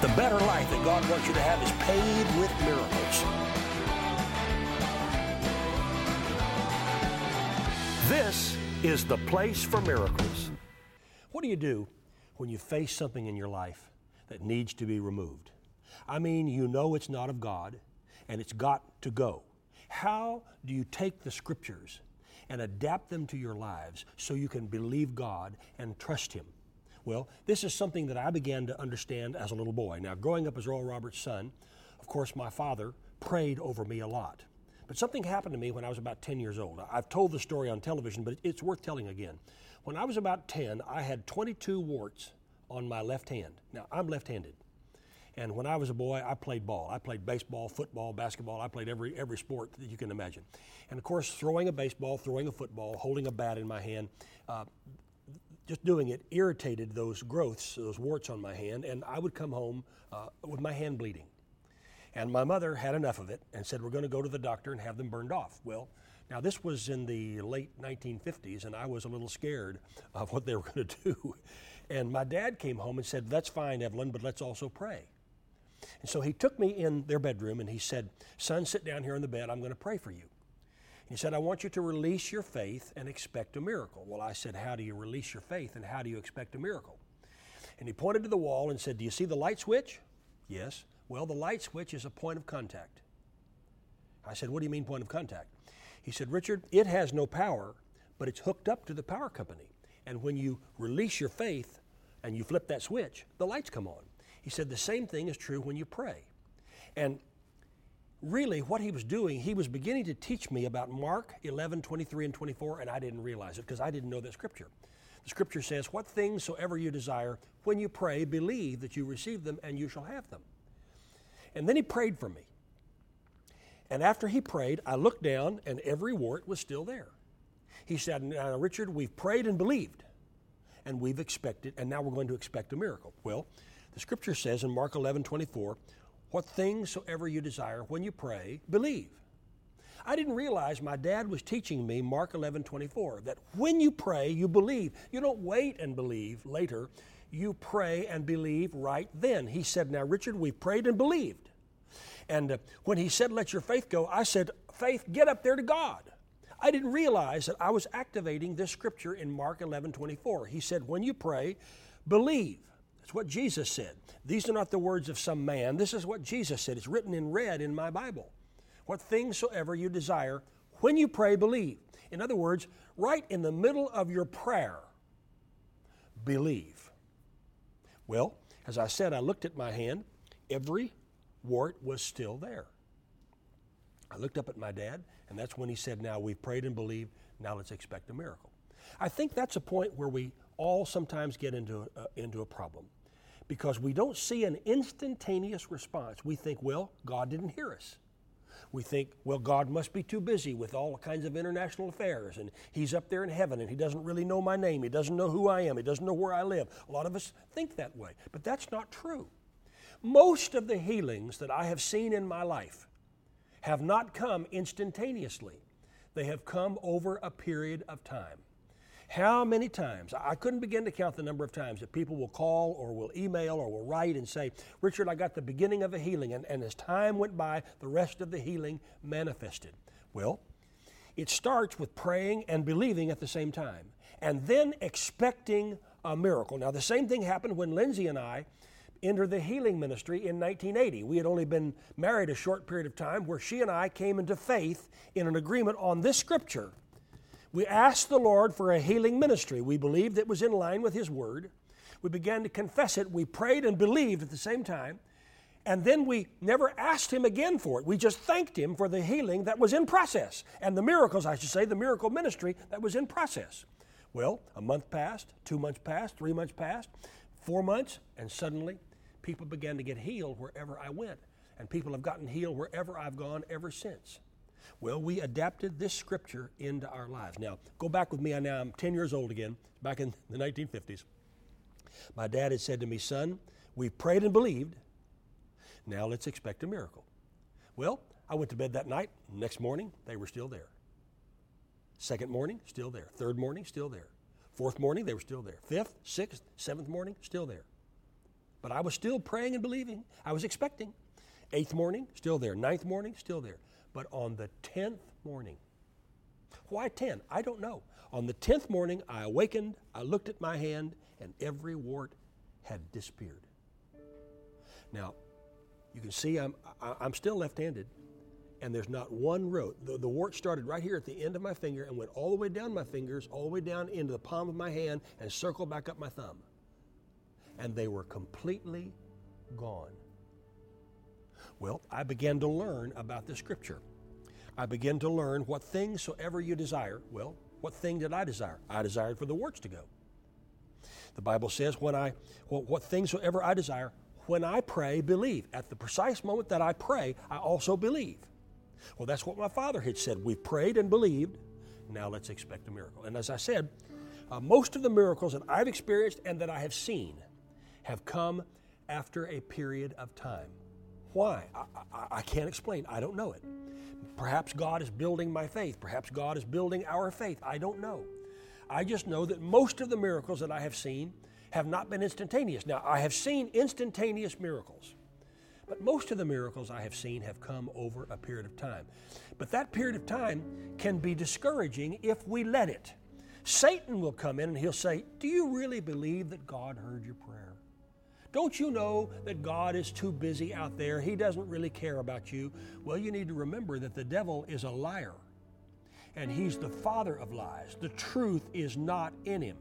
The better life that God wants you to have is paid with miracles. This is the place for miracles. What do you do when you face something in your life that needs to be removed? I mean, you know it's not of God and it's got to go. How do you take the scriptures and adapt them to your lives so you can believe God and trust Him? Well, this is something that I began to understand as a little boy. Now, growing up as Oral Roberts' son, of course, my father prayed over me a lot. But something happened to me when I was about 10 years old. I've told the story on television, but it's worth telling again. When I was about 10, I had 22 warts on my left hand. Now, I'm left handed. And when I was a boy, I played ball. I played baseball, football, basketball. I played every, every sport that you can imagine. And of course, throwing a baseball, throwing a football, holding a bat in my hand, uh, just doing it irritated those growths, those warts on my hand, and I would come home uh, with my hand bleeding. And my mother had enough of it and said, We're going to go to the doctor and have them burned off. Well, now this was in the late 1950s, and I was a little scared of what they were going to do. And my dad came home and said, That's fine, Evelyn, but let's also pray. And so he took me in their bedroom and he said, Son, sit down here on the bed. I'm going to pray for you. He said, I want you to release your faith and expect a miracle. Well, I said, How do you release your faith and how do you expect a miracle? And he pointed to the wall and said, Do you see the light switch? Yes. Well, the light switch is a point of contact. I said, What do you mean, point of contact? He said, Richard, it has no power, but it's hooked up to the power company. And when you release your faith and you flip that switch, the lights come on. He said, The same thing is true when you pray. And really what he was doing, he was beginning to teach me about Mark 11, 23, and 24, and I didn't realize it because I didn't know that scripture. The scripture says, What things soever you desire, when you pray, believe that you receive them and you shall have them. And then he prayed for me. And after he prayed, I looked down and every wart was still there. He said, Now, Richard, we've prayed and believed, and we've expected, and now we're going to expect a miracle. Well, the scripture says in Mark 11, 24, what things soever you desire when you pray, believe. I didn't realize my dad was teaching me Mark 11 24 that when you pray, you believe. You don't wait and believe later. You pray and believe right then. He said, Now, Richard, we've prayed and believed. And uh, when he said, Let your faith go, I said, Faith, get up there to God. I didn't realize that I was activating this scripture in Mark 11 24. He said, When you pray, believe. It's what Jesus said. These are not the words of some man. This is what Jesus said. It's written in red in my Bible. What things soever you desire, when you pray, believe. In other words, right in the middle of your prayer, believe. Well, as I said, I looked at my hand. Every wart was still there. I looked up at my dad, and that's when he said, Now we've prayed and believed, now let's expect a miracle. I think that's a point where we all sometimes get into, uh, into a problem because we don't see an instantaneous response. We think, well, God didn't hear us. We think, well, God must be too busy with all kinds of international affairs, and He's up there in heaven, and He doesn't really know my name. He doesn't know who I am. He doesn't know where I live. A lot of us think that way, but that's not true. Most of the healings that I have seen in my life have not come instantaneously, they have come over a period of time. How many times? I couldn't begin to count the number of times that people will call or will email or will write and say, Richard, I got the beginning of a healing. And, and as time went by, the rest of the healing manifested. Well, it starts with praying and believing at the same time, and then expecting a miracle. Now, the same thing happened when Lindsay and I entered the healing ministry in 1980. We had only been married a short period of time where she and I came into faith in an agreement on this scripture we asked the Lord for a healing ministry. We believed it was in line with His Word. We began to confess it. We prayed and believed at the same time. And then we never asked Him again for it. We just thanked Him for the healing that was in process and the miracles, I should say, the miracle ministry that was in process. Well, a month passed, two months passed, three months passed, four months, and suddenly people began to get healed wherever I went. And people have gotten healed wherever I've gone ever since. Well, we adapted this scripture into our lives. Now, go back with me. I Now I'm 10 years old again, back in the 1950s. My dad had said to me, Son, we've prayed and believed. Now let's expect a miracle. Well, I went to bed that night. Next morning, they were still there. Second morning, still there. Third morning, still there. Fourth morning, they were still there. Fifth, sixth, seventh morning, still there. But I was still praying and believing. I was expecting. Eighth morning, still there. Ninth morning, still there. But on the tenth morning, why 10? I don't know. On the 10th morning, I awakened, I looked at my hand, and every wart had disappeared. Now, you can see I'm, I'm still left handed, and there's not one row. The, the wart started right here at the end of my finger and went all the way down my fingers, all the way down into the palm of my hand, and circled back up my thumb. And they were completely gone. Well, I began to learn about the scripture. I began to learn what things soever you desire. Well, what thing did I desire? I desired for the warts to go. The Bible says, when I, well, what things soever I desire, when I pray, believe. At the precise moment that I pray, I also believe. Well, that's what my father had said. We've prayed and believed. Now let's expect a miracle. And as I said, uh, most of the miracles that I've experienced and that I have seen have come after a period of time. Why? I, I, I can't explain. I don't know it. Perhaps God is building my faith. Perhaps God is building our faith. I don't know. I just know that most of the miracles that I have seen have not been instantaneous. Now, I have seen instantaneous miracles, but most of the miracles I have seen have come over a period of time. But that period of time can be discouraging if we let it. Satan will come in and he'll say, Do you really believe that God heard your prayer? Don't you know that God is too busy out there? He doesn't really care about you. Well, you need to remember that the devil is a liar, and he's the father of lies. The truth is not in him.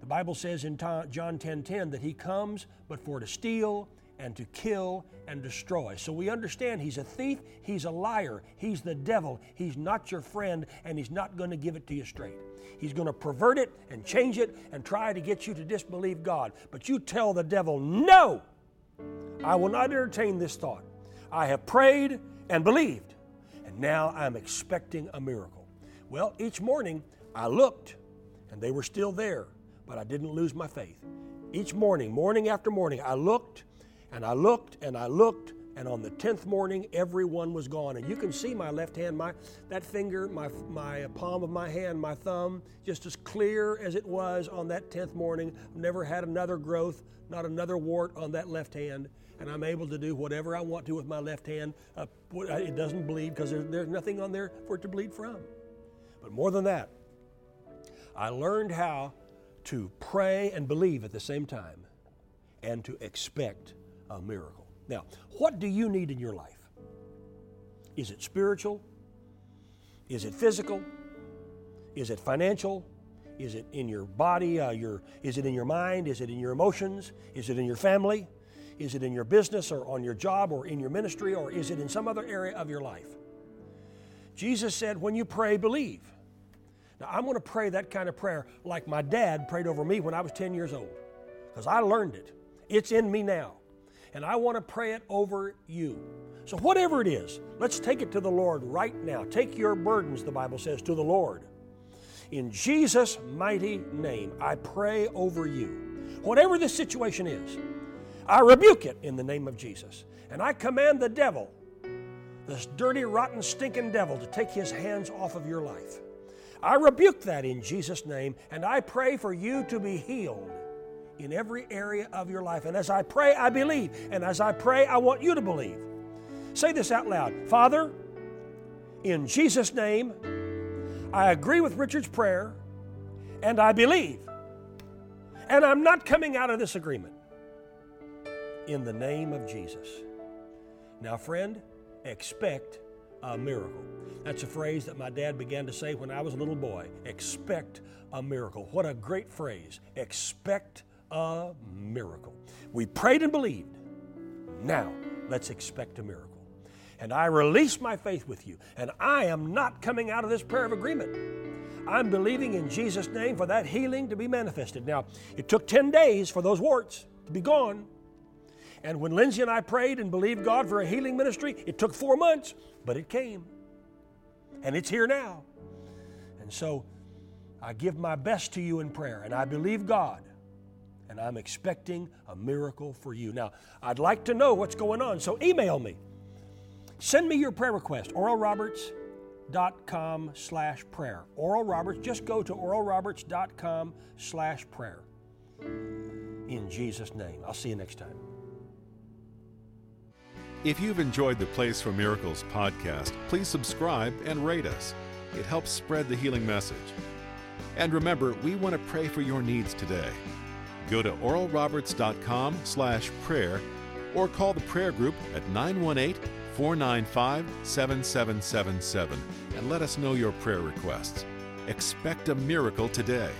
The Bible says in John 10:10 10, that he comes but for to steal and to kill and destroy. So we understand he's a thief, he's a liar, he's the devil, he's not your friend, and he's not going to give it to you straight. He's going to pervert it and change it and try to get you to disbelieve God. But you tell the devil, No, I will not entertain this thought. I have prayed and believed, and now I'm expecting a miracle. Well, each morning I looked, and they were still there, but I didn't lose my faith. Each morning, morning after morning, I looked and I looked and I looked and on the 10th morning everyone was gone. And you can see my left hand my that finger my my palm of my hand my thumb just as clear as it was on that 10th morning. Never had another growth not another wart on that left hand. And i'm able to do whatever i want to with my left hand. Uh, it doesn't bleed because there, there's nothing on there for it to bleed from. But more than that i learned how to pray and believe at the same time and to expect a miracle now, what do you need in your life? Is it spiritual? Is it physical? Is it financial? Is it in your body? Uh, your, is it in your mind? Is it in your emotions? Is it in your family? Is it in your business or on your job or in your ministry or is it in some other area of your life? Jesus said, when you pray, believe. Now, I'm going to pray that kind of prayer like my dad prayed over me when I was 10 years old because I learned it. It's in me now and I want to pray it over you. So, whatever it is, let's take it to the Lord right now. Take your burdens, the Bible says, to the Lord. In Jesus' mighty name, I pray over you. Whatever this situation is, I rebuke it in the name of Jesus. And I command the devil, this dirty, rotten, stinking devil, to take his hands off of your life. I rebuke that in Jesus' name, and I pray for you to be healed in every area of your life. And as I pray, I believe. And as I pray, I want you to believe. Say this out loud Father, in Jesus' name, I agree with Richard's prayer and I believe. And I'm not coming out of this agreement. In the name of Jesus. Now, friend, expect a miracle. That's a phrase that my dad began to say when I was a little boy. Expect a miracle. What a great phrase. Expect a miracle. We prayed and believed. Now, let's expect a miracle. And I release my faith with you. And I am not coming out of this prayer of agreement. I'm believing in Jesus' name for that healing to be manifested. Now, it took 10 days for those warts to be gone. And when Lindsay and I prayed and believed God for a healing ministry, it took four months, but it came. And it's here now. And so I give my best to you in prayer, and I believe God and I'm expecting a miracle for you. Now, I'd like to know what's going on, so email me. Send me your prayer request, oralroberts.com slash prayer. Oral Roberts, just go to oralroberts.com slash prayer. In Jesus' name. I'll see you next time. If you've enjoyed the Place for Miracles podcast, please subscribe and rate us. It helps spread the healing message. And remember, we want to pray for your needs today. Go to oralroberts.com slash prayer or call the prayer group at 918 495 7777 and let us know your prayer requests. Expect a miracle today.